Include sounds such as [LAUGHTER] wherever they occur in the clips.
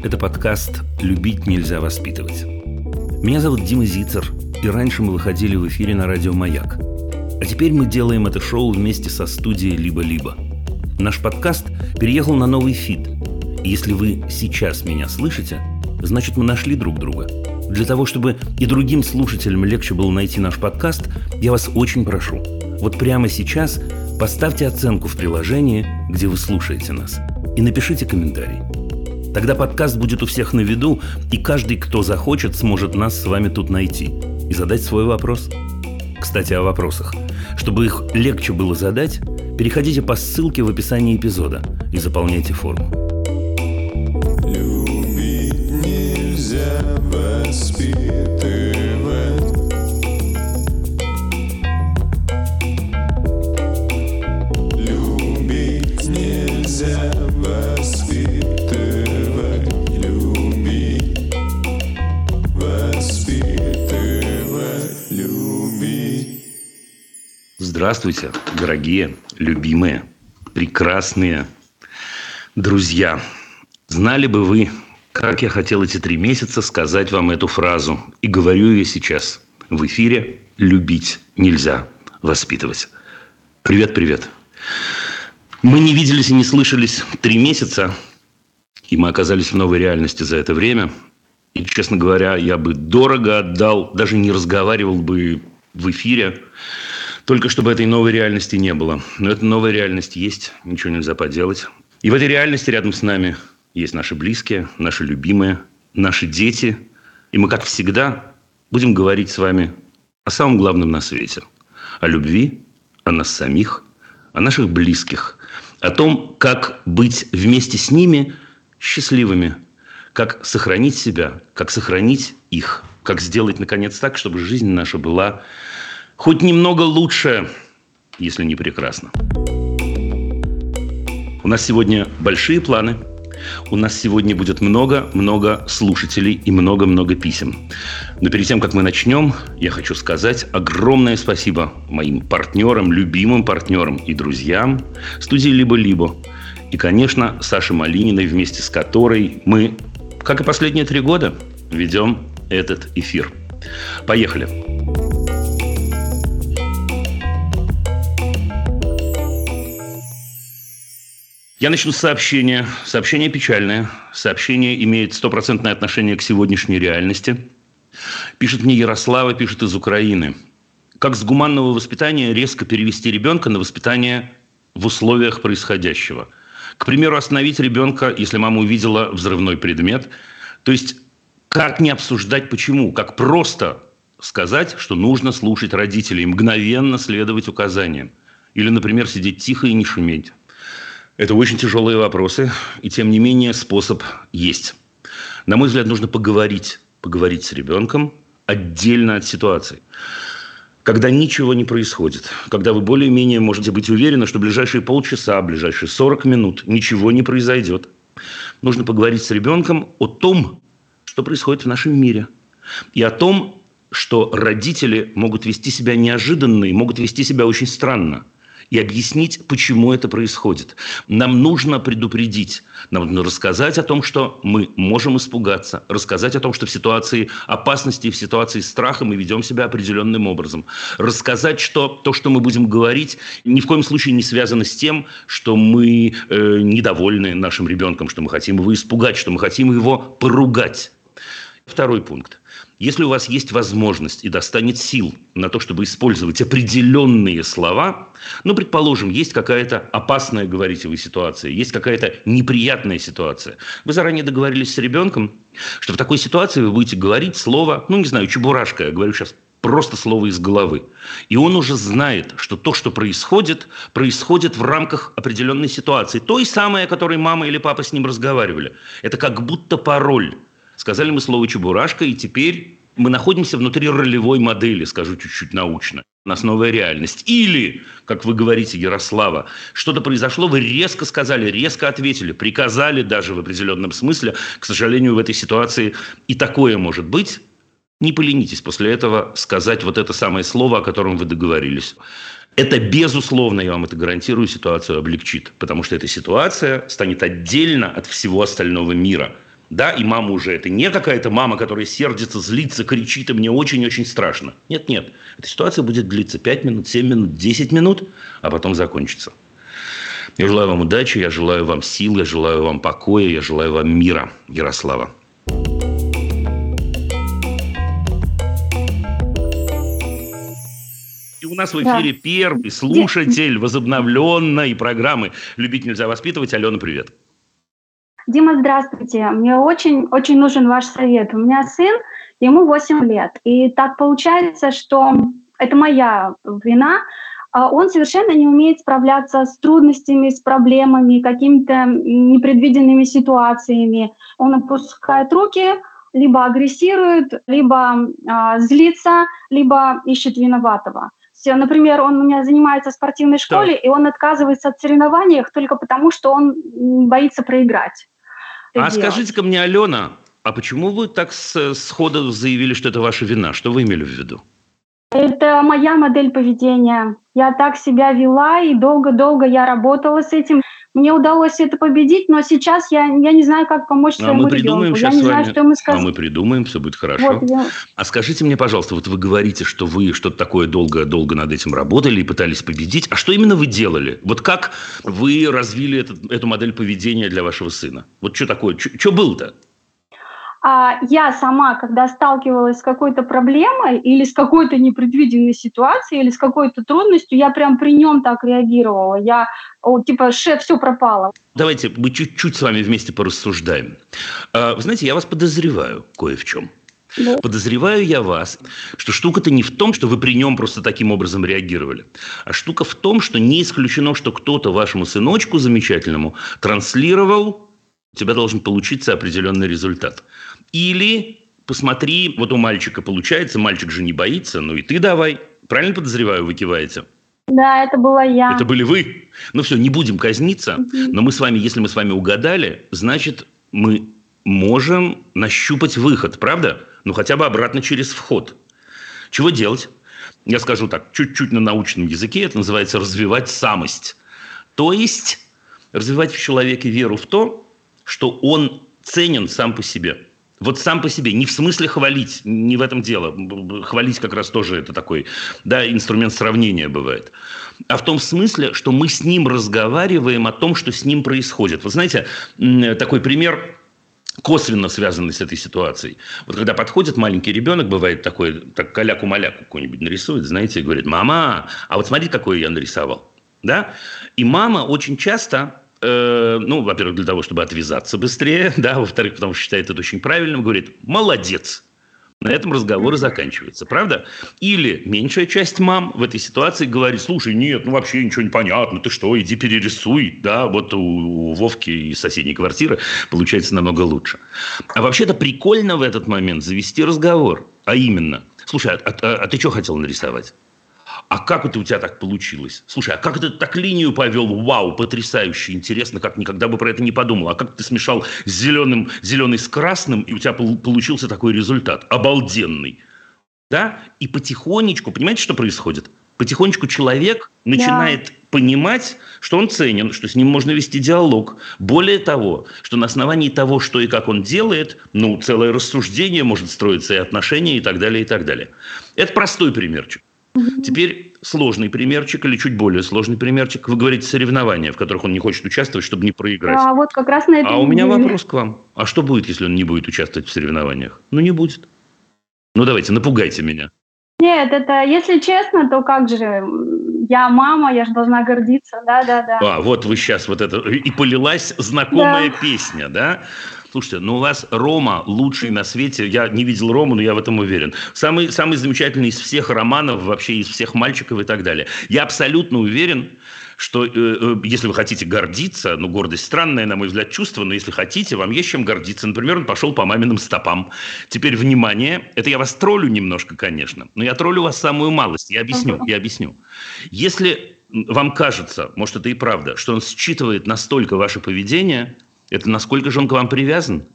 Это подкаст «Любить нельзя воспитывать». Меня зовут Дима Зицер, и раньше мы выходили в эфире на радио «Маяк». А теперь мы делаем это шоу вместе со студией «Либо-либо». Наш подкаст переехал на новый фид. И если вы сейчас меня слышите, значит мы нашли друг друга. Для того, чтобы и другим слушателям легче было найти наш подкаст, я вас очень прошу. Вот прямо сейчас поставьте оценку в приложении, где вы слушаете нас, и напишите комментарий. Тогда подкаст будет у всех на виду, и каждый, кто захочет, сможет нас с вами тут найти и задать свой вопрос. Кстати, о вопросах. Чтобы их легче было задать, переходите по ссылке в описании эпизода и заполняйте форму. Здравствуйте, дорогие, любимые, прекрасные друзья. Знали бы вы, как я хотел эти три месяца сказать вам эту фразу. И говорю ее сейчас в эфире «Любить нельзя воспитывать». Привет, привет. Мы не виделись и не слышались три месяца, и мы оказались в новой реальности за это время. И, честно говоря, я бы дорого отдал, даже не разговаривал бы в эфире, только чтобы этой новой реальности не было. Но эта новая реальность есть, ничего нельзя поделать. И в этой реальности рядом с нами есть наши близкие, наши любимые, наши дети. И мы, как всегда, будем говорить с вами о самом главном на свете. О любви, о нас самих, о наших близких. О том, как быть вместе с ними счастливыми. Как сохранить себя, как сохранить их. Как сделать, наконец, так, чтобы жизнь наша была хоть немного лучше, если не прекрасно. У нас сегодня большие планы. У нас сегодня будет много-много слушателей и много-много писем. Но перед тем, как мы начнем, я хочу сказать огромное спасибо моим партнерам, любимым партнерам и друзьям студии «Либо-либо». И, конечно, Саше Малининой, вместе с которой мы, как и последние три года, ведем этот эфир. Поехали. Я начну с сообщения. Сообщение печальное. Сообщение имеет стопроцентное отношение к сегодняшней реальности. Пишет мне Ярослава, пишет из Украины. Как с гуманного воспитания резко перевести ребенка на воспитание в условиях происходящего? К примеру, остановить ребенка, если мама увидела взрывной предмет. То есть, как не обсуждать почему? Как просто сказать, что нужно слушать родителей, мгновенно следовать указаниям. Или, например, сидеть тихо и не шуметь. Это очень тяжелые вопросы, и тем не менее способ есть. На мой взгляд, нужно поговорить, поговорить с ребенком отдельно от ситуации. Когда ничего не происходит, когда вы более-менее можете быть уверены, что ближайшие полчаса, ближайшие 40 минут ничего не произойдет, нужно поговорить с ребенком о том, что происходит в нашем мире, и о том, что родители могут вести себя неожиданно и могут вести себя очень странно – и объяснить, почему это происходит. Нам нужно предупредить, нам нужно рассказать о том, что мы можем испугаться, рассказать о том, что в ситуации опасности, в ситуации страха мы ведем себя определенным образом, рассказать, что то, что мы будем говорить, ни в коем случае не связано с тем, что мы э, недовольны нашим ребенком, что мы хотим его испугать, что мы хотим его поругать. Второй пункт. Если у вас есть возможность и достанет сил на то, чтобы использовать определенные слова, ну, предположим, есть какая-то опасная, говорите вы, ситуация, есть какая-то неприятная ситуация. Вы заранее договорились с ребенком, что в такой ситуации вы будете говорить слово, ну, не знаю, чебурашка, я говорю сейчас просто слово из головы. И он уже знает, что то, что происходит, происходит в рамках определенной ситуации. Той самой, о которой мама или папа с ним разговаривали. Это как будто пароль. Сказали мы слово «чебурашка», и теперь мы находимся внутри ролевой модели, скажу чуть-чуть научно. У нас новая реальность. Или, как вы говорите, Ярослава, что-то произошло, вы резко сказали, резко ответили, приказали даже в определенном смысле. К сожалению, в этой ситуации и такое может быть. Не поленитесь после этого сказать вот это самое слово, о котором вы договорились. Это, безусловно, я вам это гарантирую, ситуацию облегчит. Потому что эта ситуация станет отдельно от всего остального мира – да, и мама уже это не какая-то мама, которая сердится, злится, кричит, и мне очень-очень страшно. Нет, нет, эта ситуация будет длиться 5 минут, 7 минут, 10 минут, а потом закончится. Я желаю вам удачи, я желаю вам сил, я желаю вам покоя, я желаю вам мира, Ярослава. И у нас в эфире да. первый слушатель возобновленной программы «Любить нельзя воспитывать». Алена, привет. Дима, здравствуйте. Мне очень-очень нужен ваш совет. У меня сын, ему 8 лет. И так получается, что это моя вина. А он совершенно не умеет справляться с трудностями, с проблемами, какими-то непредвиденными ситуациями. Он опускает руки, либо агрессирует, либо а, злится, либо ищет виноватого. Например, он у меня занимается в спортивной школе, да. и он отказывается от соревнований только потому, что он боится проиграть. А скажите-ка мне, Алена, а почему вы так сходу заявили, что это ваша вина? Что вы имели в виду? Это моя модель поведения. Я так себя вела, и долго-долго я работала с этим. Мне удалось это победить, но сейчас я, я не знаю, как помочь а своему мы придумаем ребенку. Сейчас я не знаю, что ему сказать. А мы придумаем, все будет хорошо. Вот, я... А скажите мне, пожалуйста, вот вы говорите, что вы что-то такое долго-долго над этим работали и пытались победить. А что именно вы делали? Вот как вы развили этот, эту модель поведения для вашего сына? Вот что такое? Что было-то? А я сама, когда сталкивалась с какой-то проблемой или с какой-то непредвиденной ситуацией, или с какой-то трудностью, я прям при нем так реагировала. Я, о, типа, шеф, все пропало. Давайте мы чуть-чуть с вами вместе порассуждаем. А, вы знаете, я вас подозреваю кое в чем. Да. Подозреваю я вас, что штука-то не в том, что вы при нем просто таким образом реагировали, а штука в том, что не исключено, что кто-то вашему сыночку замечательному транслировал, у тебя должен получиться определенный результат. Или посмотри, вот у мальчика получается, мальчик же не боится, ну и ты давай. Правильно подозреваю, вы киваете? Да, это была я. Это были вы. Ну все, не будем казниться, угу. но мы с вами, если мы с вами угадали, значит, мы можем нащупать выход, правда? Ну хотя бы обратно через вход. Чего делать? Я скажу так, чуть-чуть на научном языке, это называется развивать самость. То есть развивать в человеке веру в то, что он ценен сам по себе – вот сам по себе, не в смысле хвалить, не в этом дело. Хвалить как раз тоже это такой, да, инструмент сравнения бывает. А в том смысле, что мы с ним разговариваем о том, что с ним происходит. Вы знаете, такой пример косвенно связанный с этой ситуацией. Вот когда подходит маленький ребенок, бывает такой, так каляку-маляку какой-нибудь нарисует, знаете, и говорит, мама, а вот смотри, какой я нарисовал. Да? И мама очень часто Э, ну, во-первых, для того, чтобы отвязаться быстрее, [LAUGHS] да, во-вторых, потому что считает это очень правильным, говорит, молодец. На этом разговор и заканчивается, правда? Или меньшая часть мам в этой ситуации говорит, слушай, нет, ну вообще ничего не понятно, ты что, иди перерисуй, да, вот у, у Вовки из соседней квартиры получается намного лучше. А вообще-то прикольно в этот момент завести разговор, а именно, слушай, а, а, а ты что хотел нарисовать? А как это у тебя так получилось? Слушай, а как ты так линию повел? Вау, потрясающе, интересно, как никогда бы про это не подумал. А как ты смешал зеленым, зеленый с красным, и у тебя получился такой результат? Обалденный. Да? И потихонечку, понимаете, что происходит? Потихонечку человек начинает да. понимать, что он ценен, что с ним можно вести диалог. Более того, что на основании того, что и как он делает, ну, целое рассуждение может строиться и отношения и так далее, и так далее. Это простой примерчик. Теперь сложный примерчик или чуть более сложный примерчик. Вы говорите соревнования, в которых он не хочет участвовать, чтобы не проиграть. А вот как раз на это. А у меня вопрос к вам. А что будет, если он не будет участвовать в соревнованиях? Ну, не будет. Ну, давайте, напугайте меня. Нет, это, если честно, то как же, я мама, я же должна гордиться, да-да-да. А, вот вы сейчас вот это, и полилась знакомая да. песня, да? Слушайте, ну у вас Рома лучший на свете. Я не видел Рому, но я в этом уверен. Самый, самый замечательный из всех романов, вообще из всех мальчиков и так далее. Я абсолютно уверен, что э, э, если вы хотите гордиться, ну, гордость странное, на мой взгляд, чувство, но если хотите, вам есть чем гордиться. Например, он пошел по маминым стопам. Теперь, внимание, это я вас троллю немножко, конечно, но я троллю вас самую малость. Я объясню, я объясню. Если вам кажется, может, это и правда, что он считывает настолько ваше поведение – это насколько же он к вам привязан?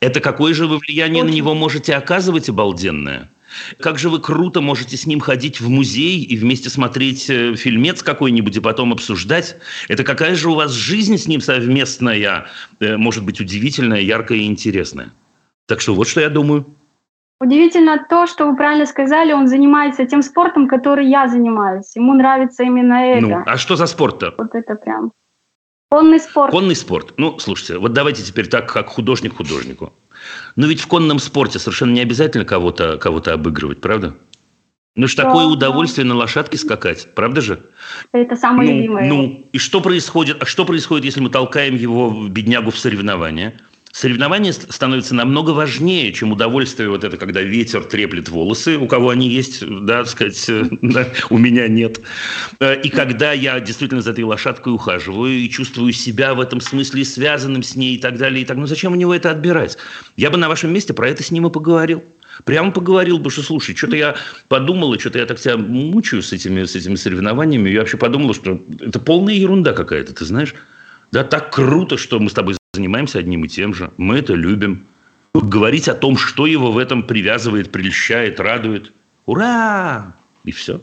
Это какое же вы влияние Очень. на него можете оказывать обалденное? Как же вы круто можете с ним ходить в музей и вместе смотреть э, фильмец какой-нибудь и потом обсуждать. Это какая же у вас жизнь с ним совместная, э, может быть, удивительная, яркая и интересная. Так что вот что я думаю. Удивительно то, что вы правильно сказали, он занимается тем спортом, который я занимаюсь. Ему нравится именно это. Ну, а что за спорт-то? Вот это прям. Конный спорт. Конный спорт. Ну, слушайте, вот давайте теперь так, как художник художнику. Но ведь в конном спорте совершенно не обязательно кого-то кого обыгрывать, правда? Ну ж такое Да, удовольствие на лошадке скакать, правда же? Это самое ну, любимое. ну, и что происходит? А что происходит, если мы толкаем его беднягу в соревнования? Соревнования ст- становятся намного важнее, чем удовольствие вот это, когда ветер треплет волосы, у кого они есть, да, сказать, э, [LAUGHS] да, у меня нет. Э, И когда я действительно за этой лошадкой ухаживаю и чувствую себя в этом смысле связанным с ней и так далее, и так, ну зачем у него это отбирать? Я бы на вашем месте про это с ним и поговорил. Прямо поговорил бы, что слушай, что-то я подумал, и что-то я так тебя мучаю с этими, с этими соревнованиями. Я вообще подумал, что это полная ерунда какая-то, ты знаешь? Да, так круто, что мы с тобой занимаемся одним и тем же. Мы это любим. Говорить о том, что его в этом привязывает, прельщает, радует. Ура! И все.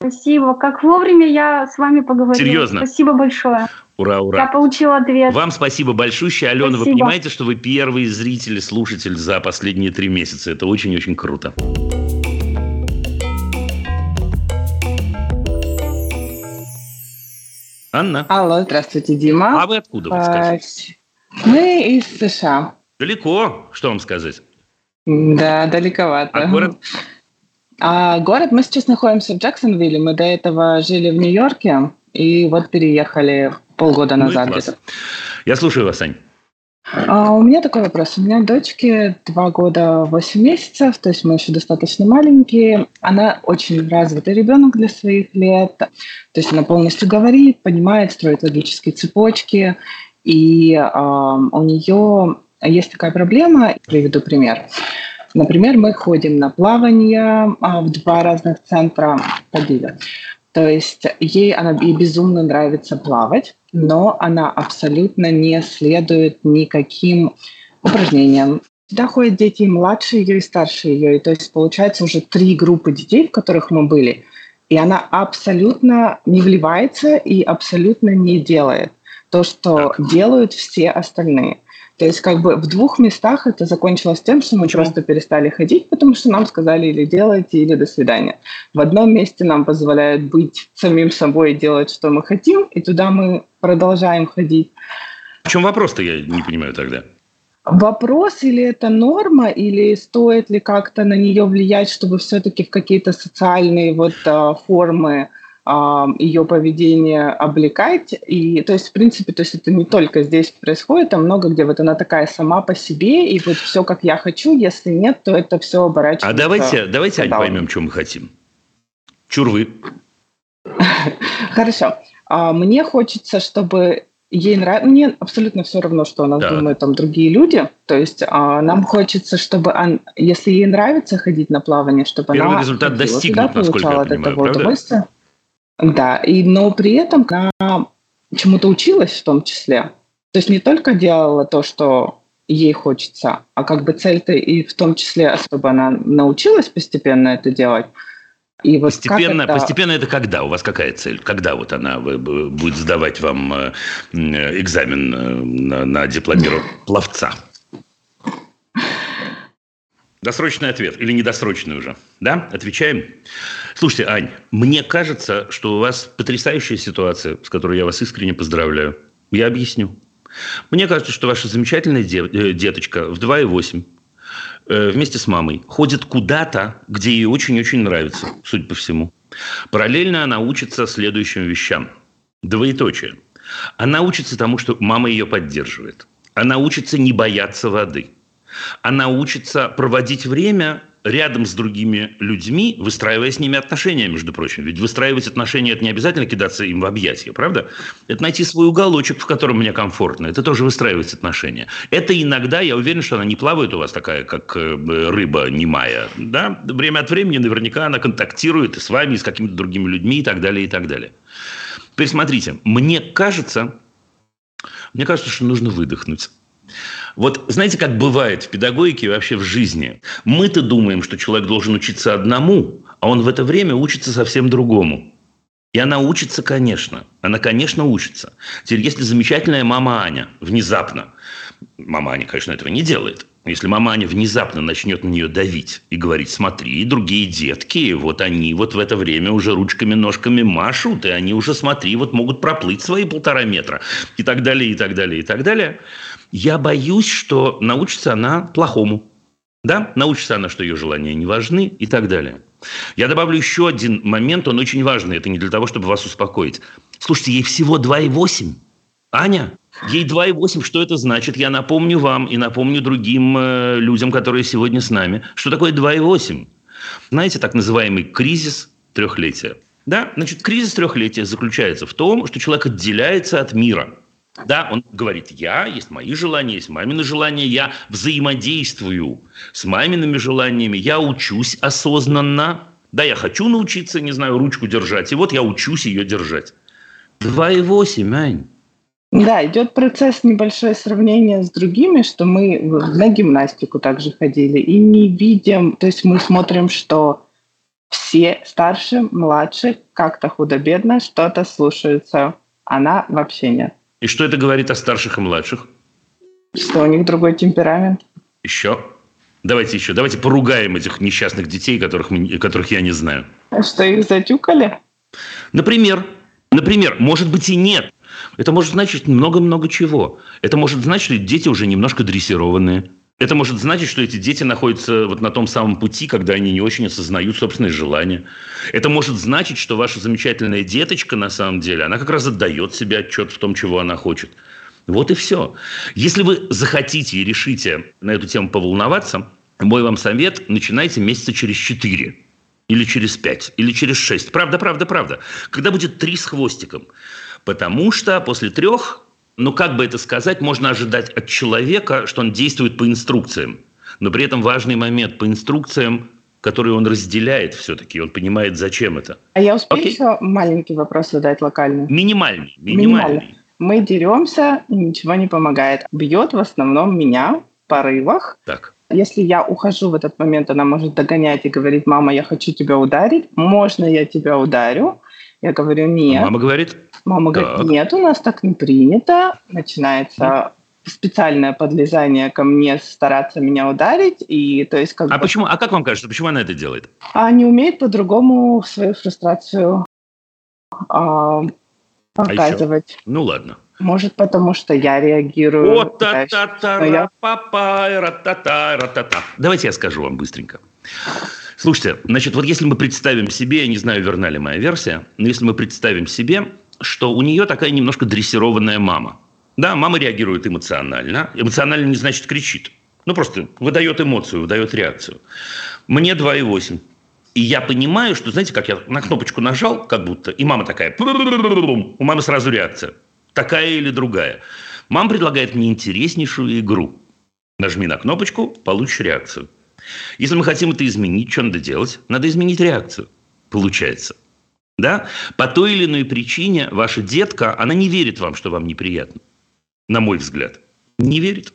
Спасибо. Как вовремя я с вами поговорила. Серьезно? Спасибо большое. Ура, Я ура. получила ответ. Вам спасибо большущее. Алена, вы Спасибо. понимаете, что вы первый зритель, слушатель за последние три месяца. Это очень-очень круто. Анна, Алло, здравствуйте, Дима. а вы откуда, вы А? Мы из США. Далеко, что вам сказать? Да, далековато. А город? А город, мы сейчас находимся в Джексонвилле. Мы до этого жили в Нью-Йорке и вот переехали полгода Ну назад где-то. Я слушаю вас, Ань. А у меня такой вопрос. У меня дочке два года восемь месяцев, то есть мы еще достаточно маленькие. Она очень развитый ребенок для своих лет. То есть она полностью говорит, понимает, строит логические цепочки. И а, у нее есть такая проблема, приведу пример. Например, мы ходим на плавание а, в два разных центра Падиля. То есть ей, она, ей безумно нравится плавать, но она абсолютно не следует никаким упражнениям. Сюда ходят дети и младше ее, и старше ее. И то есть получается уже три группы детей, в которых мы были. И она абсолютно не вливается и абсолютно не делает то, что Так. делают все остальные. То есть как бы в двух местах это закончилось тем, что мы Почему? просто перестали ходить, потому что нам сказали или делайте, или до свидания. В одном месте нам позволяют быть самим собой и делать, что мы хотим, и туда мы продолжаем ходить. В чем вопрос-то, я не понимаю тогда. Вопрос, или это норма, или стоит ли как-то на нее влиять, чтобы все-таки в какие-то социальные вот а, формы ее поведения облекать. И, то есть, в принципе, то есть это не только здесь происходит, а много где вот она такая сама по себе, и вот все как я хочу, если нет, то это все оборачивается. А давайте, давайте, Ань, поймем, что мы хотим. Чур вы. [LAUGHS] Хорошо. А, Мне хочется, чтобы ей нравилось... Мне абсолютно все равно, что о нас Так. думают там другие люди. То есть а, нам хочется, чтобы... он- Если ей нравится ходить на плавание, чтобы Первый она результат достигнут, насколько я получала от понимаю, этого правда? удовольствие. Да, и, но при этом она чему-то училась в том числе. То есть не только делала то, что ей хочется, а как бы цель-то и в том числе, чтобы она научилась постепенно это делать. И вот Постепенно, это- постепенно это когда? У вас какая цель? Когда вот она будет сдавать вам э, э, экзамен э, на, на дипломиру [LAUGHS] пловца? Досрочный ответ или недосрочный уже? Да? Отвечаем? Слушайте, Ань, мне кажется, что у вас потрясающая ситуация, с которой я вас искренне поздравляю. Я объясню. Мне кажется, что ваша замечательная э, деточка в 2,8 э, вместе с мамой ходит куда-то, где ей очень-очень нравится, судя по всему. Параллельно она учится следующим вещам. Двоеточие. Она учится тому, что мама ее поддерживает. Она учится не бояться воды. Она учится проводить время рядом с другими людьми, выстраивая с ними отношения, между прочим. Ведь выстраивать отношения – это не обязательно кидаться им в объятия, правда? Это найти свой уголочек, в котором мне комфортно. Это тоже выстраивать отношения. Это иногда, я уверен, что она не плавает у вас такая, как э, рыба немая. Да? Время от времени наверняка она контактирует и с вами, и с какими-то другими людьми и так далее, и так далее. Теперь смотрите, мне кажется, мне кажется, что нужно выдохнуть. Вот знаете, как бывает в педагогике и вообще в жизни? Мы-то думаем, что человек должен учиться одному, а он в это время учится совсем другому. И она учится, конечно. Она, конечно, учится. Теперь, если замечательная мама Аня внезапно, мама Аня, конечно, этого не делает, если мама Аня внезапно начнет на нее давить и говорить, смотри, другие детки, вот они вот в это время уже ручками-ножками машут, и они уже, смотри, вот могут проплыть свои полтора метра, и так далее, и так далее, и так далее. Я боюсь, что научится она плохому. Да, научится она, что ее желания не важны и так далее. Я добавлю еще один момент, он очень важный. Это не для того, чтобы вас успокоить. Слушайте, ей всего 2,8. Аня, ей 2,8. Что это значит? Я напомню вам и напомню другим э, людям, которые сегодня с нами, что такое 2,8. Знаете, так называемый кризис трехлетия. Да, значит, кризис трехлетия заключается в том, что человек отделяется от мира – да, он говорит, я, есть мои желания, есть мамины желания, я взаимодействую с мамиными желаниями, я учусь осознанно. Да, я хочу научиться, не знаю, ручку держать, и вот я учусь ее держать. 2,8, Ань. Да, идет процесс небольшое сравнение с другими, что мы на гимнастику также ходили и не видим, то есть мы смотрим, что все старше, младше, как-то худо-бедно что-то слушаются. Она вообще нет. И что это говорит о старших и младших? Что у них другой темперамент. Еще. Давайте еще. Давайте поругаем этих несчастных детей, которых, мы, которых я не знаю. А что, их затюкали? Например. Например, может быть и нет. Это может значить много-много чего. Это может значить, что дети уже немножко дрессированные. Это может значить, что эти дети находятся вот на том самом пути, когда они не очень осознают собственные желания. Это может значить, что ваша замечательная деточка, на самом деле, она как раз отдает себе отчет в том, чего она хочет. Вот и все. Если вы захотите и решите на эту тему поволноваться, мой вам совет – начинайте месяца через четыре. Или через пять, или через шесть. Правда, правда, правда. Когда будет три с хвостиком. Потому что после трех ну, как бы это сказать, можно ожидать от человека, что он действует по инструкциям. Но при этом важный момент по инструкциям, которые он разделяет все-таки, он понимает, зачем это. А я успею Окей? еще маленький вопрос задать локальный? Минимальный. Минимальный. минимальный. Мы деремся, ничего не помогает. Бьет в основном меня в порывах. Так. Если я ухожу в этот момент, она может догонять и говорить, мама, я хочу тебя ударить, можно я тебя ударю? Я говорю, нет. А мама говорит? Мама так. говорит, нет, у нас так не принято. Начинается специальное подлезание ко мне, стараться меня ударить. И, то есть, как а бы... почему? А как вам кажется, почему она это делает? А не умеет по-другому свою фрустрацию а, показывать. А ну ладно. Может, потому что я реагирую. Вот та та та я... Давайте я скажу вам быстренько. Слушайте, значит, вот если мы представим себе, я не знаю, верна ли моя версия, но если мы представим себе, что у нее такая немножко дрессированная мама. Да, мама реагирует эмоционально. Эмоционально не значит кричит. Ну, просто выдает эмоцию, выдает реакцию. Мне 2,8. И я понимаю, что, знаете, как я на кнопочку нажал, как будто, и мама такая, у мамы сразу реакция. Такая или другая. Мама предлагает мне интереснейшую игру. Нажми на кнопочку, получишь реакцию. Если мы хотим это изменить, что надо делать? Надо изменить реакцию. Получается. Да? По той или иной причине ваша детка, она не верит вам, что вам неприятно. На мой взгляд. Не верит.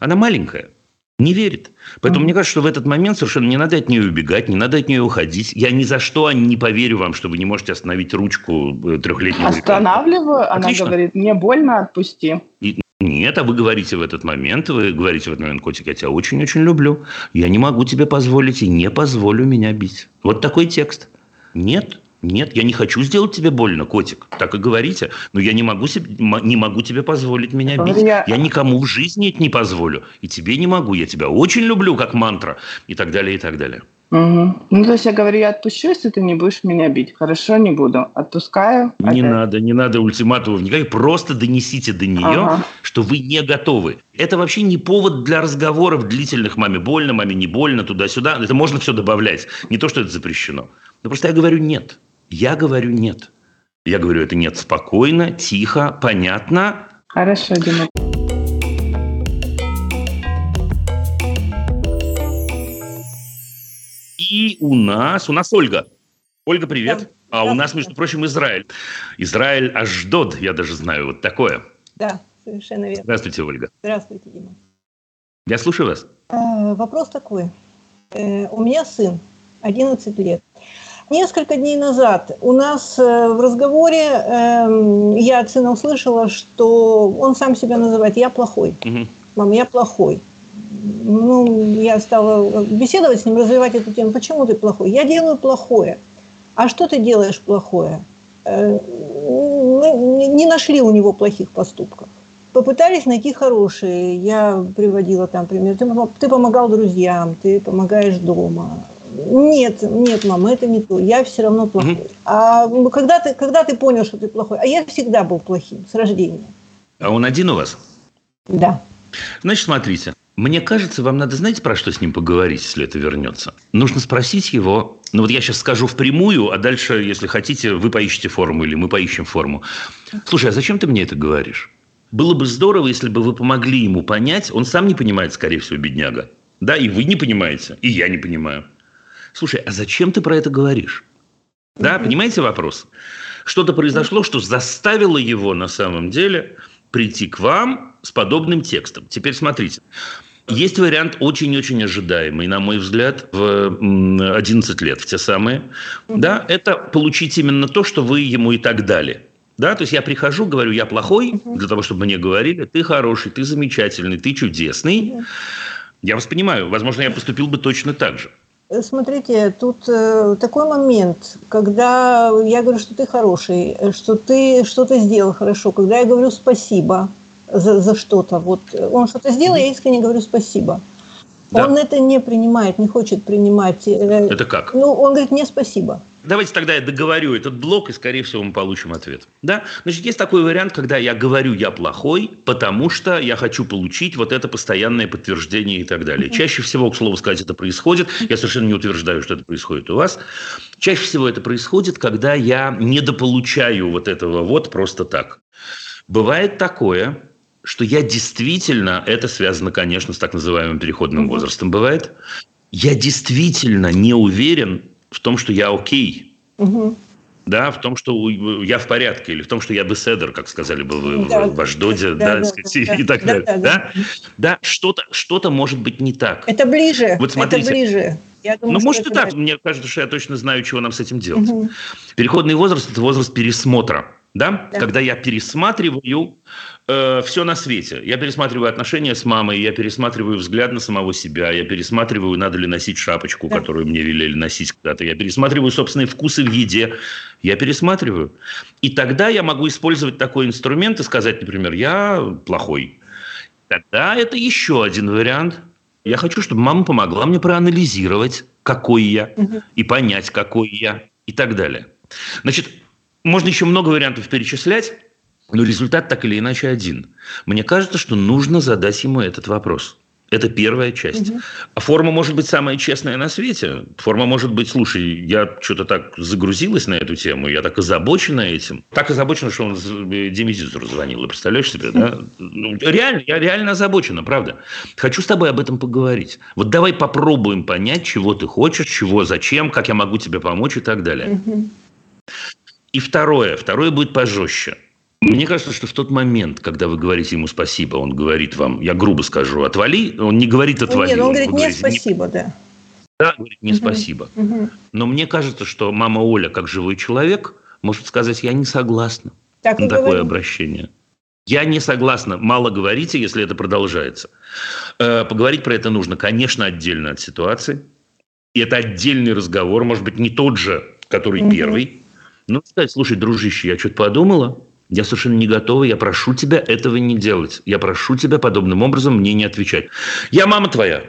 Она маленькая. Не верит. Поэтому мне кажется, что в этот момент совершенно не надо от нее убегать, не надо от нее уходить. Я ни за что не поверю вам, что вы не можете остановить ручку э, трехлетнего Останавливаю. Ребенка. Она говорит, мне больно, отпусти. И, нет, а вы говорите в этот момент, вы говорите в этот момент, котик, я тебя очень-очень люблю. Я не могу тебе позволить и не позволю меня бить. Вот такой текст. Нет, нет, я не хочу сделать тебе больно, котик. Так и говорите. Но я не могу, себе, не могу тебе позволить меня бить. Я... я никому в жизни это не позволю. И тебе не могу. Я тебя очень люблю, как мантра. И так далее, и так далее. Угу. Ну, то есть я говорю, я отпущу, если ты не будешь меня бить. Хорошо, не буду. Отпускаю. Не опять. надо, не надо ультиматумов никаких. Просто донесите до нее, ага. что вы не готовы. Это вообще не повод для разговоров длительных. Маме больно, маме не больно, туда-сюда. Это можно все добавлять. Не то, что это запрещено. Но просто я говорю нет. Я говорю нет. Я говорю это нет спокойно, тихо, понятно. Хорошо, Дима. И у нас, у нас Ольга. Ольга, привет. Да. А да, у нас, между прочим, Израиль. Израиль Аждод, я даже знаю, вот такое. Да, Совершенно верно. Здравствуйте, Ольга. Здравствуйте, Дима. Я слушаю вас. Э, Вопрос такой. Э, У меня сын, 11 лет. Несколько дней назад у нас э, в разговоре эм, я от сына услышала, что он сам себя называет «я плохой». Мгм. Мам, я плохой. Ну, я стала беседовать с ним, развивать эту тему. Почему ты плохой? Я делаю плохое. А что ты делаешь плохое? Э, Мы не нашли у него плохих поступков. Попытались найти хорошие. Я приводила там пример. Ты, ты помогал друзьям, ты помогаешь дома. Нет, нет, мама, это не то. Я все равно плохой. Мгм. А ну, когда ты, когда ты понял, что ты плохой? А я всегда был плохим с рождения. А он один у вас? Да. Значит, смотрите. Мне кажется, вам надо, знаете, про что с ним поговорить, если это вернется? Нужно спросить его, ну вот я сейчас скажу впрямую, а дальше, если хотите, вы поищете форму или мы поищем форму. Слушай, а зачем ты мне это говоришь? Было бы здорово, если бы вы помогли ему понять, он сам не понимает, скорее всего, бедняга. Да, и вы не понимаете, и я не понимаю. Слушай, а зачем ты про это говоришь? Да, понимаете вопрос? Что-то произошло, что заставило его на самом деле прийти к вам с подобным текстом. Теперь смотрите. Есть вариант очень-очень ожидаемый, на мой взгляд, в м, 11 лет, в те самые. Да, это получить именно то, что вы ему и так дали. Да, то есть я прихожу, говорю, я плохой, для того, чтобы мне говорили, ты хороший, ты замечательный, ты чудесный. Я вас понимаю, возможно, я поступил бы точно так же. Э, Смотрите, тут э, такой момент, когда я говорю, что ты хороший, э, что ты что-то сделал хорошо, когда я говорю спасибо за, за что-то, вот э, он что-то сделал, я искренне говорю спасибо. Да. Он это не принимает, не хочет принимать. э, Это как? Ну, он говорит не спасибо. Давайте тогда я договорю этот блок, и, скорее всего, мы получим ответ. Да? Значит, есть такой вариант, когда я говорю, я плохой, потому что я хочу получить вот это постоянное подтверждение и так далее. Чаще всего, к слову сказать, это происходит. Я совершенно не утверждаю, что это происходит у вас. Чаще всего это происходит, когда я недополучаю вот этого вот просто так. Бывает такое, что я действительно, это связано, конечно, с так называемым переходным возрастом, бывает, я действительно не уверен в том, что я окей, Мгм. да, в том, что я в порядке, или в том, что я беседер, как сказали бы вы Да, в, в Аждоде, да, да, да, сказать, да, и так да, далее. да, Да, да. да, что-то, что-то может быть не так. Это ближе. Вот смотрите. Это ближе. Я думаю, ну, может и так. Мне кажется, что я точно знаю, чего нам с этим делать. Мгм. Переходный возраст – это возраст пересмотра. Да? Да. Когда я пересматриваю все на свете. Я пересматриваю отношения с мамой, я пересматриваю взгляд на самого себя, я пересматриваю, надо ли носить шапочку, Да. которую мне велели носить когда-то. Я пересматриваю собственные вкусы в еде. Я пересматриваю. И тогда я могу использовать такой инструмент и сказать, например, я плохой. Тогда это еще один вариант. Я хочу, чтобы мама помогла мне проанализировать, какой я, Мгм. и понять, какой я, и так далее. Значит, можно еще много вариантов перечислять, но результат так или иначе один. Мне кажется, что нужно задать ему этот вопрос. Это первая часть. А форма может быть самая честная на свете. Форма может быть, слушай, я что-то так загрузилась на эту тему, я так озабочена этим. Так озабочена, что он Диме Зизеру звонил. Представляешь себе, да? Ну, реально, я реально озабочена, правда. Хочу с тобой об этом поговорить. Вот давай попробуем понять, чего ты хочешь, чего, зачем, как я могу тебе помочь и так далее. Мгм. И второе, второе будет пожестче. Мне кажется, что в тот момент, когда вы говорите ему спасибо, он говорит вам, я грубо скажу, отвали, он не говорит отвали. Нет, он говорит вы не говорите, спасибо, да. да, говорит не Мгм. спасибо. Мгм. Но мне кажется, что мама Оля, как живой человек, может сказать, я не согласна Так на такое говорим. обращение. Я не согласна. Мало говорите, если это продолжается. Э, Поговорить про это нужно, конечно, отдельно от ситуации. И это отдельный разговор, может быть, не тот же, который Мгм. первый. Ну, сказать, слушай, дружище, я что-то подумала, я совершенно не готова, я прошу тебя этого не делать. Я прошу тебя подобным образом мне не отвечать. Я мама твоя.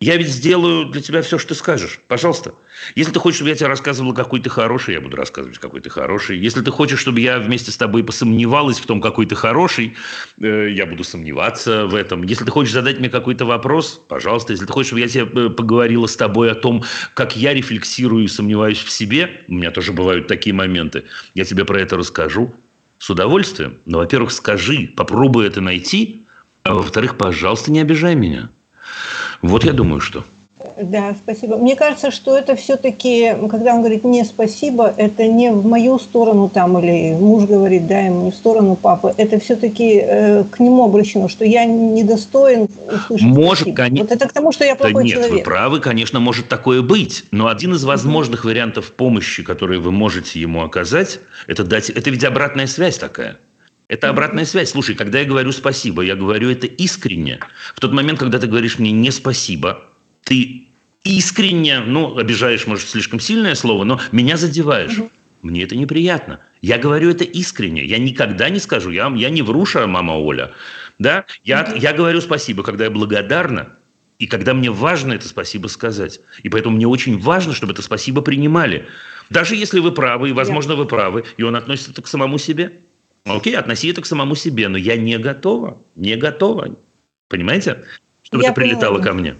Я ведь сделаю для тебя все, что ты скажешь. Пожалуйста. Если ты хочешь, чтобы я тебе рассказывала, какой ты хороший, я буду рассказывать, какой ты хороший. Если ты хочешь, чтобы я вместе с тобой посомневалась в том, какой ты хороший, э, я буду сомневаться в этом. Если ты хочешь задать мне какой-то вопрос, пожалуйста. Если ты хочешь, чтобы я тебе э, поговорила с тобой о том, как я рефлексирую и сомневаюсь в себе, у меня тоже бывают такие моменты, я тебе про это расскажу с удовольствием. Но, во-первых, скажи, попробуй это найти, а во-вторых, пожалуйста, не обижай меня. Вот я думаю, что. Да, спасибо. Мне кажется, что это все-таки, когда он говорит не спасибо, это не в мою сторону там, или муж говорит, да, ему не в сторону папы, это все-таки э, к нему обращено, что я недостоин услышать Может, спасибо. конечно. Вот это к тому, что я плохой да нет, человек. вы правы, конечно, может такое быть. Но один из возможных вариантов помощи, которые вы можете ему оказать, это дать... Это ведь обратная связь такая. Это обратная связь. Слушай, когда я говорю спасибо, я говорю это искренне. В тот момент, когда ты говоришь мне не спасибо, ты искренне, ну, обижаешь, может, слишком сильное слово, но меня задеваешь. Мне это неприятно. Я говорю это искренне. Я никогда не скажу, я, я не вруша, мама Оля. Да? Я, я говорю спасибо, когда я благодарна, и когда мне важно это спасибо сказать. И поэтому мне очень важно, чтобы это спасибо принимали. Даже если вы правы, и, возможно, вы правы, и он относится это к самому себе. Окей, относи это к самому себе, но я не готова, не готова. Понимаете? Чтобы Я это прилетало поняла. ко мне.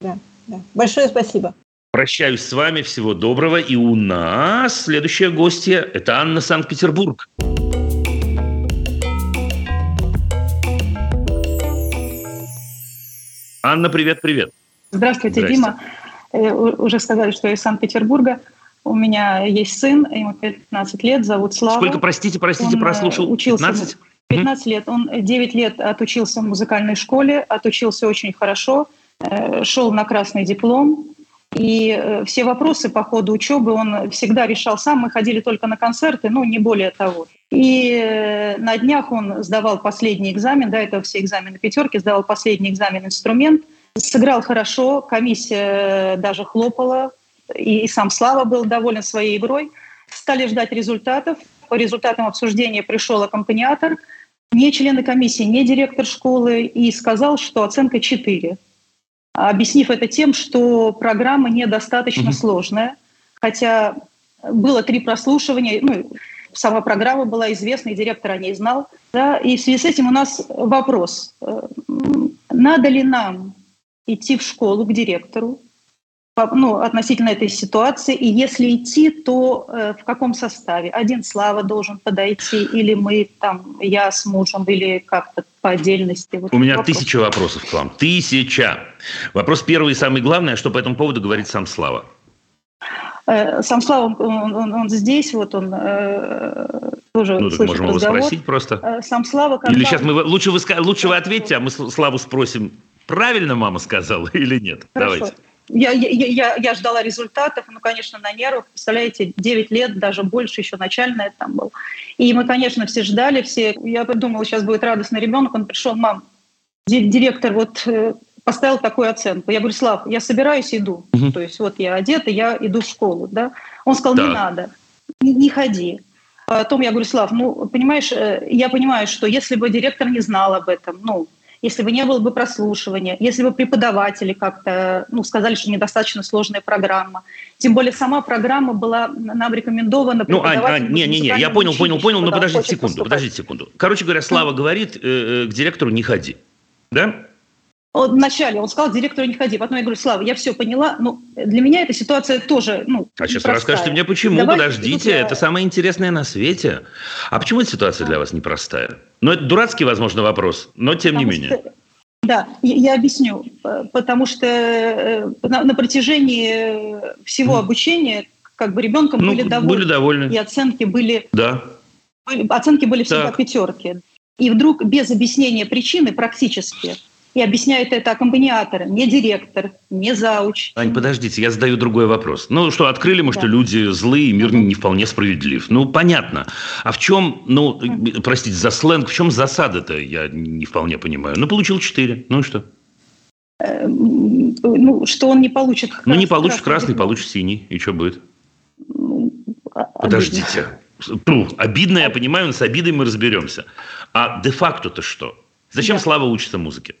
Да, да. Большое спасибо. Прощаюсь с вами, всего доброго. И у нас следующая гостья – это Анна Санкт-Петербург. Анна, привет-привет. Здравствуйте, Здрасте. Дима. Э, Уже сказали, что я из Санкт-Петербурга. У меня есть сын, ему 15 лет, зовут Слава. Сколько, простите, простите, Он, э, прослушал? учился 15? 15 лет. Он 9 лет отучился в музыкальной школе, отучился очень хорошо, э, шел на красный диплом. И э, все вопросы по ходу учебы он всегда решал сам. Мы ходили только на концерты, ну, не более того. И на днях он сдавал последний экзамен, да, это все экзамены пятерки, сдавал последний экзамен инструмент. Сыграл хорошо, комиссия даже хлопала, и, и сам Слава был доволен своей игрой. Стали ждать результатов. По результатам обсуждения пришел аккомпаниатор, не члены комиссии, не директор школы, и сказал, что оценка 4. Объяснив это тем, что программа недостаточно Мгм. сложная, хотя было три прослушивания, ну, сама программа была известна, и директор о ней знал. Да, и в связи с этим у нас вопрос. Э, Надо ли нам идти в школу к директору ну, относительно этой ситуации? И если идти, то э, в каком составе? Один Слава должен подойти, или мы там, я с мужем, или как-то по отдельности? Вот У меня вопрос. тысяча вопросов к вам. Тысяча. Вопрос первый и самый главный, а что по этому поводу говорит сам Слава? Э, Сам Слава, он, он- он- он здесь, вот он э, тоже Ну, так можем его разговор. спросить просто. Э, Сам Слава, когда... Или сейчас мы... Лучше вы, лучше вы ответьте, а мы Славу спросим, правильно мама сказала [LAUGHS] или нет? Хорошо. Давайте. Я, я, я, я ждала результатов, ну, конечно, на нервах, представляете, 9 лет, даже больше, еще начальное там был. И мы, конечно, все ждали, все, я думала, сейчас будет радостный ребенок, он пришел, мам, ди- директор вот э, поставил такую оценку. Я говорю, Слав, я собираюсь, иду. Мгм. То есть вот я одета, я иду в школу, да. Он сказал, Так. не надо, не, не ходи. Потом я говорю, Слав, ну, понимаешь, э, я понимаю, что если бы директор не знал об этом, ну, если бы не было бы прослушивания, если бы преподаватели как-то ну, сказали, что недостаточно сложная программа. Тем более сама программа была нам рекомендована. Ну, Ань, Ань, не, не, не, я понял, понял, понял, но он подождите секунду, поступать. подождите секунду. Короче говоря, Слава говорит, э, э, к директору не ходи. Да? Он Вначале он сказал, директору не ходи. Потом я говорю, Слава, я все поняла. Ну, для меня эта ситуация тоже ну, А сейчас вы непростая. расскажете мне, почему. Давайте Подождите, я- это самое интересное на свете. А почему эта ситуация для вас непростая? Ну, это дурацкий, возможно, вопрос, но тем не Потому менее. что- да, я, я объясню. Э, Потому что э, на, на протяжении э, всего обучения как бы ребенком Ну, были довольны. были довольны. И оценки были, Да. были- оценки были всегда Так. пятерки. И вдруг без объяснения причины практически, и объясняет это аккомпаниатор, не директор, не зауч. Ань, подождите, я задаю другой вопрос. Ну что, открыли мы, что Да. люди злые, мир не вполне справедлив. Ну, понятно. А в чем, ну, э, простите за сленг, в чем засада-то, я не вполне понимаю. Ну, получил 4, ну и что? Э, м, Ну, что он не получит Ну, не получишь красный, получишь синий. И что будет? Ну, а-. Подождите. Ту, обидно, я понимаю, но с обидой мы разберемся. А де-факто-то что? Зачем Да. Слава учится музыке?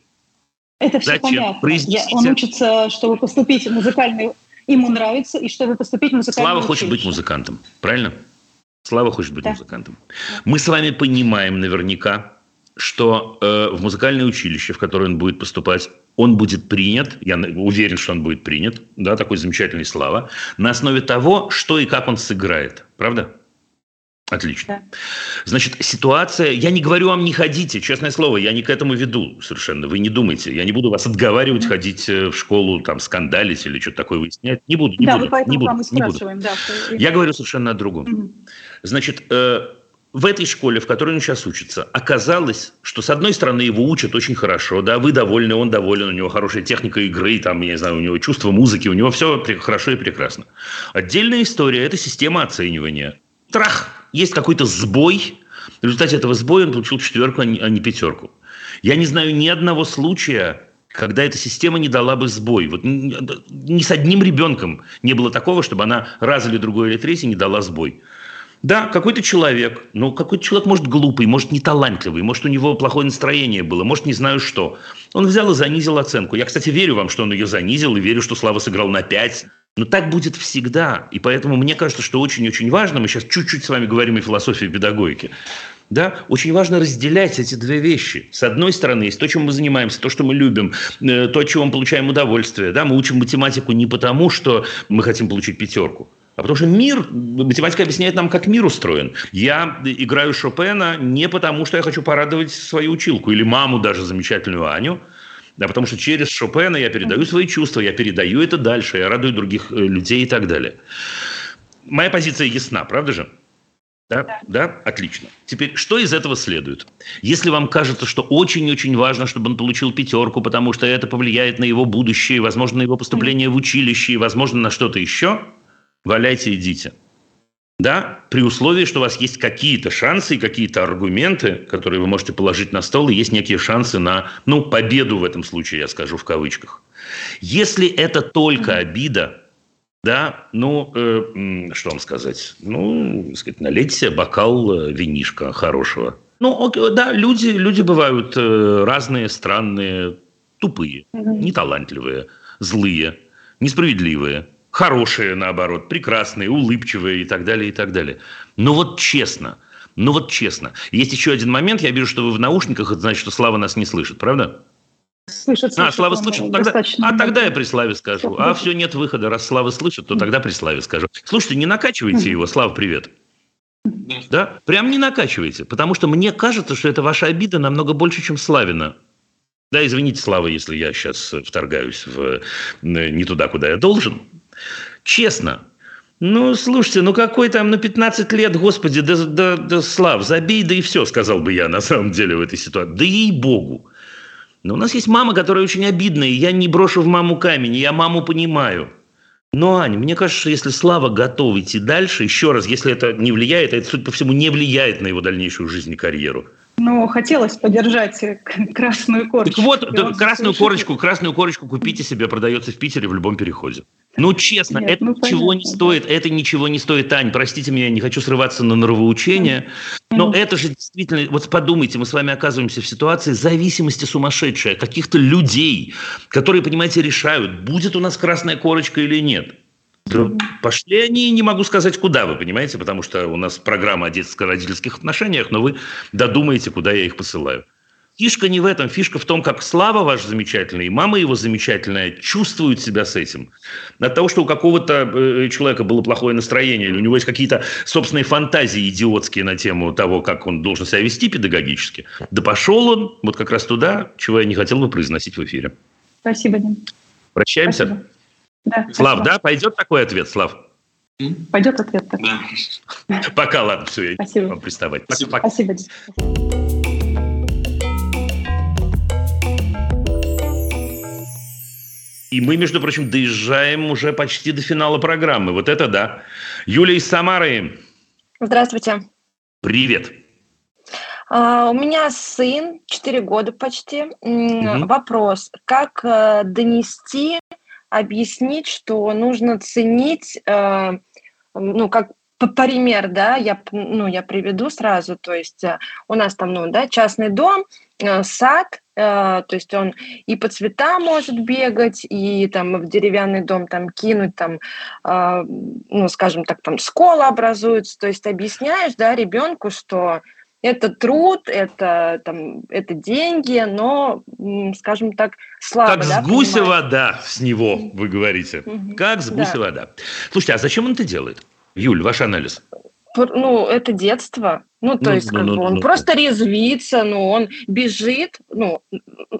Это все Зачем? понятно. Произнесите. Я- он учится, чтобы поступить в музыкальный... Ему нравится, и чтобы поступить в музыкальное Слава хочет быть училище. музыкантом, правильно? Слава хочет быть Да. музыкантом. Мы с вами понимаем наверняка, что э, в музыкальное училище, в которое он будет поступать, он будет принят, я уверен, что он будет принят, да, такой замечательный Слава, на основе того, что и как он сыграет, правда? Отлично. Да. Значит, ситуация... Я не говорю вам, не ходите, честное слово, я не к этому веду совершенно. Вы не думайте. Я не буду вас отговаривать ходить э, в школу, там, скандалить или что-то такое выяснять. Не буду, не да, буду. Да, не буду, не буду. Да, я говорю совершенно о другом. Mm-hmm. Значит, э, в этой школе, в которой он сейчас учится, оказалось, что с одной стороны его учат очень хорошо, да, вы довольны, он доволен, у него хорошая техника игры, там, я не знаю, у него чувство музыки, у него все хорошо и прекрасно. Отдельная история – это система оценивания. Трах! Есть какой-то сбой, в результате этого сбоя он получил четверку, а не, а не пятерку. Я не знаю ни одного случая, когда эта система не дала бы сбой. Вот ни с одним ребенком не было такого, чтобы она раз или другой или третий не дала сбой. Да, какой-то человек, ну, какой-то человек, может, глупый, может, не талантливый, может, у него плохое настроение было, может, не знаю что. Он взял и занизил оценку. Я, кстати, верю вам, что он ее занизил, и верю, что Слава сыграл на 5. Но так будет всегда. И поэтому мне кажется, что очень-очень важно, мы сейчас чуть-чуть с вами говорим о философии педагогики, да, очень важно разделять эти две вещи. С одной стороны, есть то, чем мы занимаемся, то, что мы любим, э, то, от чего мы получаем удовольствие. Да, мы учим математику не потому, что мы хотим получить пятерку, а потому что мир, математика объясняет нам, как мир устроен. Я играю Шопена не потому, что я хочу порадовать свою училку или маму даже замечательную Аню, да, потому что через Шопена я передаю свои чувства, я передаю это дальше, я радую других э, людей и так далее. Моя позиция ясна, правда же? Да? да? Да? Отлично. Теперь, что из этого следует? Если вам кажется, что очень-очень важно, чтобы он получил пятерку, потому что это повлияет на его будущее, возможно, на его поступление в училище, возможно, на что-то еще – валяйте, идите. Да, при условии, что у вас есть какие-то шансы и какие-то аргументы, которые вы можете положить на стол, и есть некие шансы на, ну, победу в этом случае, я скажу в кавычках. Если это только обида, да, ну, э, что вам сказать? Ну, сказать, налейте себе бокал э, винишка хорошего. Ну, да, люди, люди бывают э, разные, странные, тупые, неталантливые, злые, несправедливые хорошие, наоборот, прекрасные, улыбчивые и так далее, и так далее. Но вот честно, ну вот честно. Есть еще один момент, я вижу, что вы в наушниках, это значит, что Слава нас не слышит, правда? Слышит, слышит. А, Слава слышит, тогда, а тогда я при Славе скажу. А все, нет выхода, раз Слава слышит, то тогда при Славе скажу. Слушайте, не накачивайте его, Слава, привет. Да? Прям не накачивайте, потому что мне кажется, что это ваша обида намного больше, чем Славина. Да, извините, Слава, если я сейчас вторгаюсь в, э, не туда, куда я должен. Честно. Ну, слушайте, ну какой там, ну 15 лет, господи, да, да, да Слав, забей, да и все, сказал бы я на самом деле в этой ситуации. Да ей-богу. Но у нас есть мама, которая очень обидная, и я не брошу в маму камень, я маму понимаю. Но, Аня, мне кажется, если Слава готов идти дальше, еще раз, если это не влияет, а это, судя по всему, не влияет на его дальнейшую жизнь и карьеру – ну, хотелось поддержать красную корочку. Так вот, да, красную корочку, красную корочку купите себе, продается в Питере в любом переходе. Ну, честно, Нет, это ну, ничего понятно, не стоит, это ничего не стоит, Ань, простите меня, я не хочу срываться на норовоучение, но это же действительно, вот подумайте, мы с вами оказываемся в ситуации зависимости сумасшедшей от каких-то людей, которые, понимаете, решают, будет у нас красная корочка или нет. Да пошли они, не могу сказать, куда, вы понимаете, потому что у нас программа о детско-родительских отношениях, но вы додумаете, куда я их посылаю. Фишка не в этом, фишка в том, как Слава ваш замечательный, и мама его замечательная чувствуют себя с этим. От того, что у какого-то э, человека было плохое настроение, или у него есть какие-то собственные фантазии идиотские на тему того, как он должен себя вести педагогически. Да пошел он вот как раз туда, чего я не хотел бы произносить в эфире. Спасибо, Дим. Прощаемся. Спасибо. Да, Слав, спасибо. да? Пойдет такой ответ, Слав? Пойдет ответ такой. Да. Пока, ладно, все, я спасибо. вам приставать. Спасибо. Пока. Спасибо. И мы, между прочим, доезжаем уже почти до финала программы. Вот это да. Юлия из Самары. Здравствуйте. Привет. Uh, у меня сын, 4 года почти. Угу. Вопрос, как uh, донести объяснить, что нужно ценить, э, ну, как пример, да, я, ну, я приведу сразу, то есть э, у нас там, ну, да, частный дом, э, сад, э, то есть он и по цветам может бегать, и там в деревянный дом там кинуть, там, ну, скажем так, там школа образуется, то есть объясняешь, да, ребенку, что это труд, это, там, это деньги, но, скажем так, слабо. Как да, с гуся понимаешь? вода с него, вы говорите. Как с гуся да. вода. Слушайте, а зачем он это делает? Юль, ваш анализ. ну, это детство. Ну, то Ну, есть, ну, как ну, бы он ну, просто резвится, ну, он бежит, ну,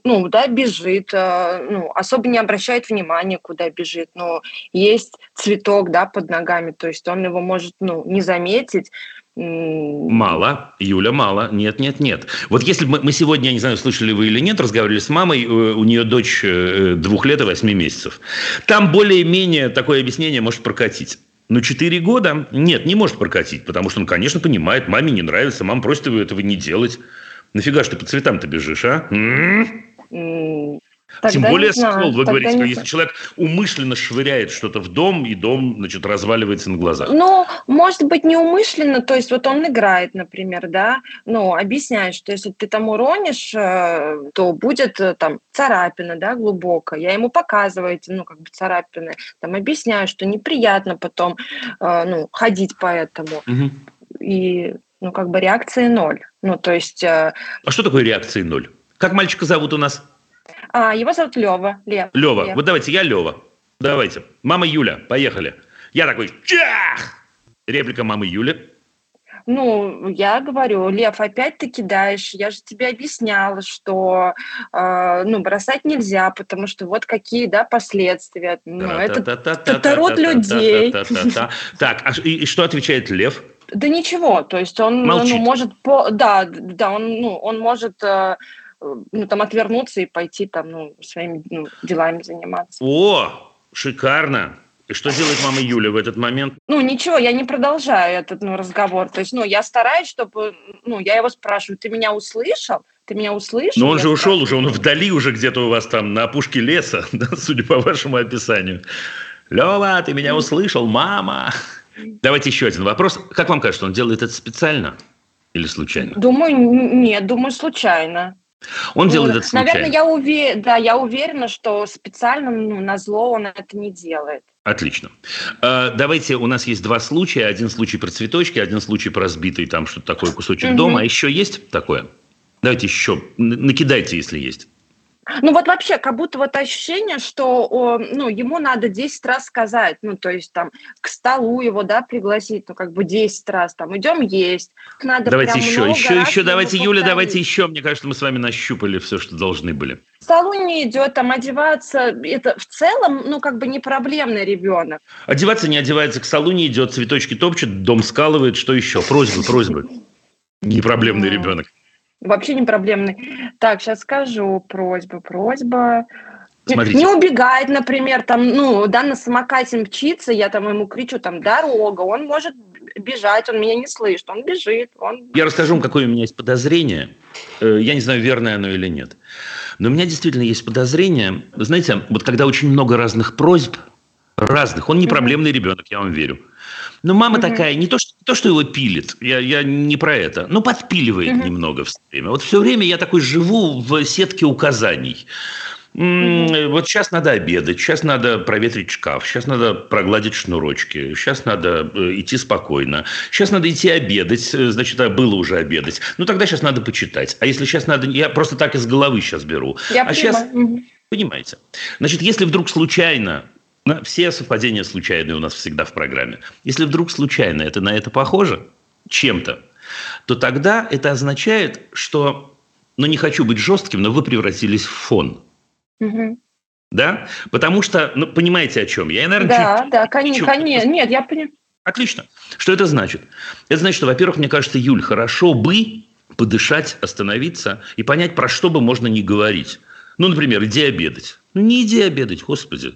ну, да, бежит, э, ну, особо не обращает внимания, куда бежит, но есть цветок, да, под ногами, то есть он его может, ну, не заметить. Мало, Юля, мало. Нет, нет, нет. Вот если бы мы, мы сегодня, я не знаю, слышали вы или нет, разговаривали с мамой, э, у нее дочь э, двух лет и восьми месяцев. Там более-менее такое объяснение может прокатить. Но 4 года нет, не может прокатить, потому что он, конечно, понимает, маме не нравится, мама просит его этого не делать. Нафига ж ты по цветам-то бежишь, а? М? м, Тем тогда более не знаю, ствол, вы тогда говорите, что не если человек умышленно швыряет что-то в дом, и дом, значит, разваливается на глазах. Ну, может быть, неумышленно, то есть вот он играет, например, да, ну, объясняет, что если ты там уронишь, э, то будет э, там царапина, да, глубокая. Я ему показываю эти, ну, как бы царапины, там объясняю, что неприятно потом, э, ну, ходить по этому. Мгм. И, ну, как бы реакции ноль. Ну, то есть, А что такое реакции ноль? Как мальчика зовут у нас? А, его зовут Лева, Лев. Лева. Лев. Вот давайте, я Лева. Давайте. Мама Юля, поехали. Я такой, чах! Реплика мамы Юли. Ну, я говорю, Лев, опять ты кидаешь. Я же тебе объясняла, что э, ну, бросать нельзя, потому что вот какие да, последствия. Ну, это, род людей. [LAUGHS] Так, а и, что отвечает Лев? Да ничего, то есть он ну, может, по, да, да, он, ну, он может э, ну, там отвернуться и пойти там, ну, своими ну, делами заниматься. О, шикарно. И что делает мама Юля в этот момент? Ну, ничего, я не продолжаю этот ну, разговор. То есть, ну, я стараюсь, чтобы, ну, я его спрашиваю, ты меня услышал? Ты меня услышал? Но он Я же ушел уже, он вдали уже где-то у вас там на опушке леса, [LAUGHS] да, судя по вашему описанию. Лева, ты меня услышал, мама. Давайте еще один вопрос. Как вам кажется, он делает это специально или случайно? Думаю, нет, думаю, случайно. Он Ну, делает это случайно. Наверное, я уверена, да, я уверена, что специально, ну, на зло он это не делает. Отлично. Э, Давайте, у нас есть два случая. Один случай про цветочки, один случай про разбитый там что-то такое кусочек Мгм. дома. А еще есть такое? Давайте еще. Накидайте, если есть. Ну вот вообще, как будто вот ощущение, что о, ну, ему надо 10 раз сказать, ну то есть там к столу его, да, пригласить, ну как бы 10 раз, там идем есть. Надо давайте еще, еще, еще. Давайте, Юля, повторить. давайте еще. Мне кажется, мы с вами нащупали все, что должны были. К столу не идет, там одеваться, это в целом, ну как бы не проблемный ребенок. Одеваться не одевается, к столу не идет, цветочки топчет, дом скалывает. Что еще? Просьбы, просьбы. Непроблемный Ну, ребенок. Вообще не проблемный. Так, сейчас скажу. Просьба, просьба. Смотрите. Не убегает, например, там, ну, да, на самокате мчится, я там ему кричу, там, дорога, он может бежать, он меня не слышит, он бежит, он... Я расскажу вам, какое у меня есть подозрение. Э, Я не знаю, верное оно или нет. Но у меня действительно есть подозрение. Вы знаете, вот когда очень много разных просьб, разных, он не проблемный ребенок, я вам верю. Но мама Мгм. такая, не то, что, то, что его пилит, я, я не про это, но подпиливает Мгм. немного все время. Вот все время я такой живу в сетке указаний. М, Вот сейчас надо обедать, сейчас надо проветрить шкаф, сейчас надо прогладить шнурочки, сейчас надо э, идти спокойно, сейчас надо идти обедать, э, значит, а было уже обедать. Ну, тогда сейчас надо почитать. А если сейчас надо... Я просто так из головы сейчас беру. Я а сейчас, понимаю. Мгм. понимаете, значит, если вдруг случайно, на- все совпадения случайные у нас всегда в программе, если вдруг случайно это на это похоже чем-то, то тогда это означает, что, ну, не хочу быть жестким, но вы превратились в фон. Да? Потому что, ну, понимаете, о чем я? Я, наверное, Да, чуть- да, конечно, конечно. Нет, я понимаю. Отлично. Что это значит? Это значит, что, во-первых, мне кажется, Юль, хорошо бы подышать, остановиться и понять, про что бы можно не говорить. Ну, например, иди обедать. Ну, не иди обедать, господи.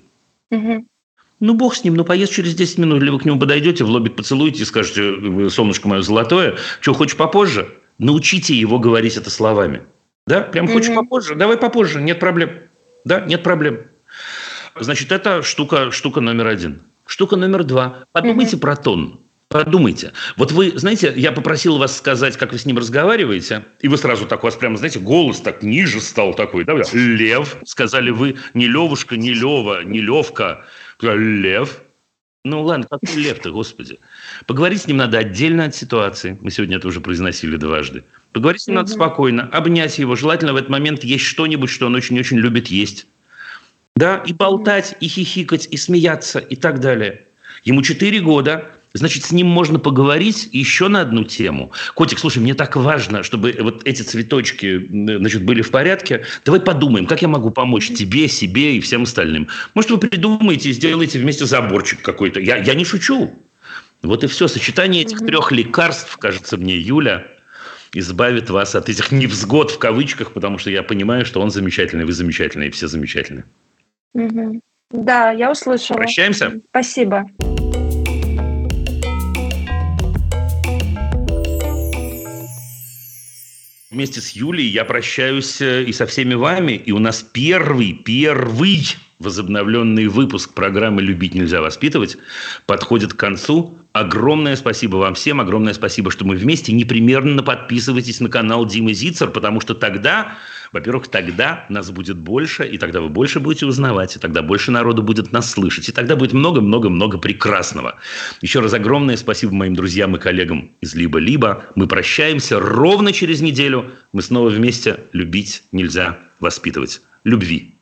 Ну, бог с ним, ну, поест через 10 минут, или вы к нему подойдете, в лобик поцелуете и скажете, «Вы, солнышко мое золотое, что, хочешь попозже? Научите его говорить это словами. Да, прям хочешь Мгм. попозже? Давай попозже, нет проблем. Да, нет проблем. Значит, это штука, штука номер один. Штука номер два. Подумайте про тон. Подумайте. Вот вы, знаете, я попросил вас сказать, как вы с ним разговариваете, и вы сразу так, у вас прямо, знаете, голос так ниже стал такой, да? Лев, сказали вы, не Левушка, не Лева, не Левка. Лев. Ну ладно, какой лев-то, господи. Поговорить с ним надо отдельно от ситуации. Мы сегодня это уже произносили дважды. Поговорить с ним надо спокойно, обнять его. Желательно в этот момент есть что-нибудь, что он очень-очень любит есть. Да, и болтать, и хихикать, и смеяться, и так далее. Ему 4 года, значит, с ним можно поговорить еще на одну тему. Котик, слушай, мне так важно, чтобы вот эти цветочки значит, были в порядке. Давай подумаем, как я могу помочь тебе, себе и всем остальным. Может, вы придумаете и сделаете вместе заборчик какой-то. Я, я не шучу. Вот и все. Сочетание этих трех лекарств, кажется мне, Юля, избавит вас от этих невзгод в кавычках, потому что я понимаю, что он замечательный, вы замечательные, все замечательные. Да, я услышала. Прощаемся? Спасибо. Вместе с Юлей я прощаюсь э, и со всеми вами. И у нас первый, первый возобновленный выпуск программы «Любить нельзя воспитывать» подходит к концу. Огромное спасибо вам всем, огромное спасибо, что мы вместе. Непременно подписывайтесь на канал Димы Зицер, потому что тогда, во-первых, тогда нас будет больше, и тогда вы больше будете узнавать, и тогда больше народу будет нас слышать, и тогда будет много-много-много прекрасного. Еще раз огромное спасибо моим друзьям и коллегам из «Либо-либо». Мы прощаемся ровно через неделю. Мы снова вместе. Любить нельзя воспитывать. Любви.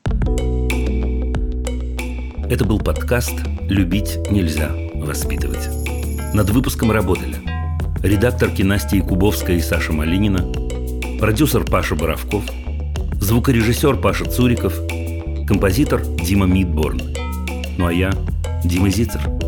Это был подкаст «Любить нельзя воспитывать». Над выпуском работали редакторки Настя Кубовская и Саша Малинина, продюсер Паша Боровков, звукорежиссер Паша Цуриков, композитор Дима Мидборн. Ну а я Дима Зицер –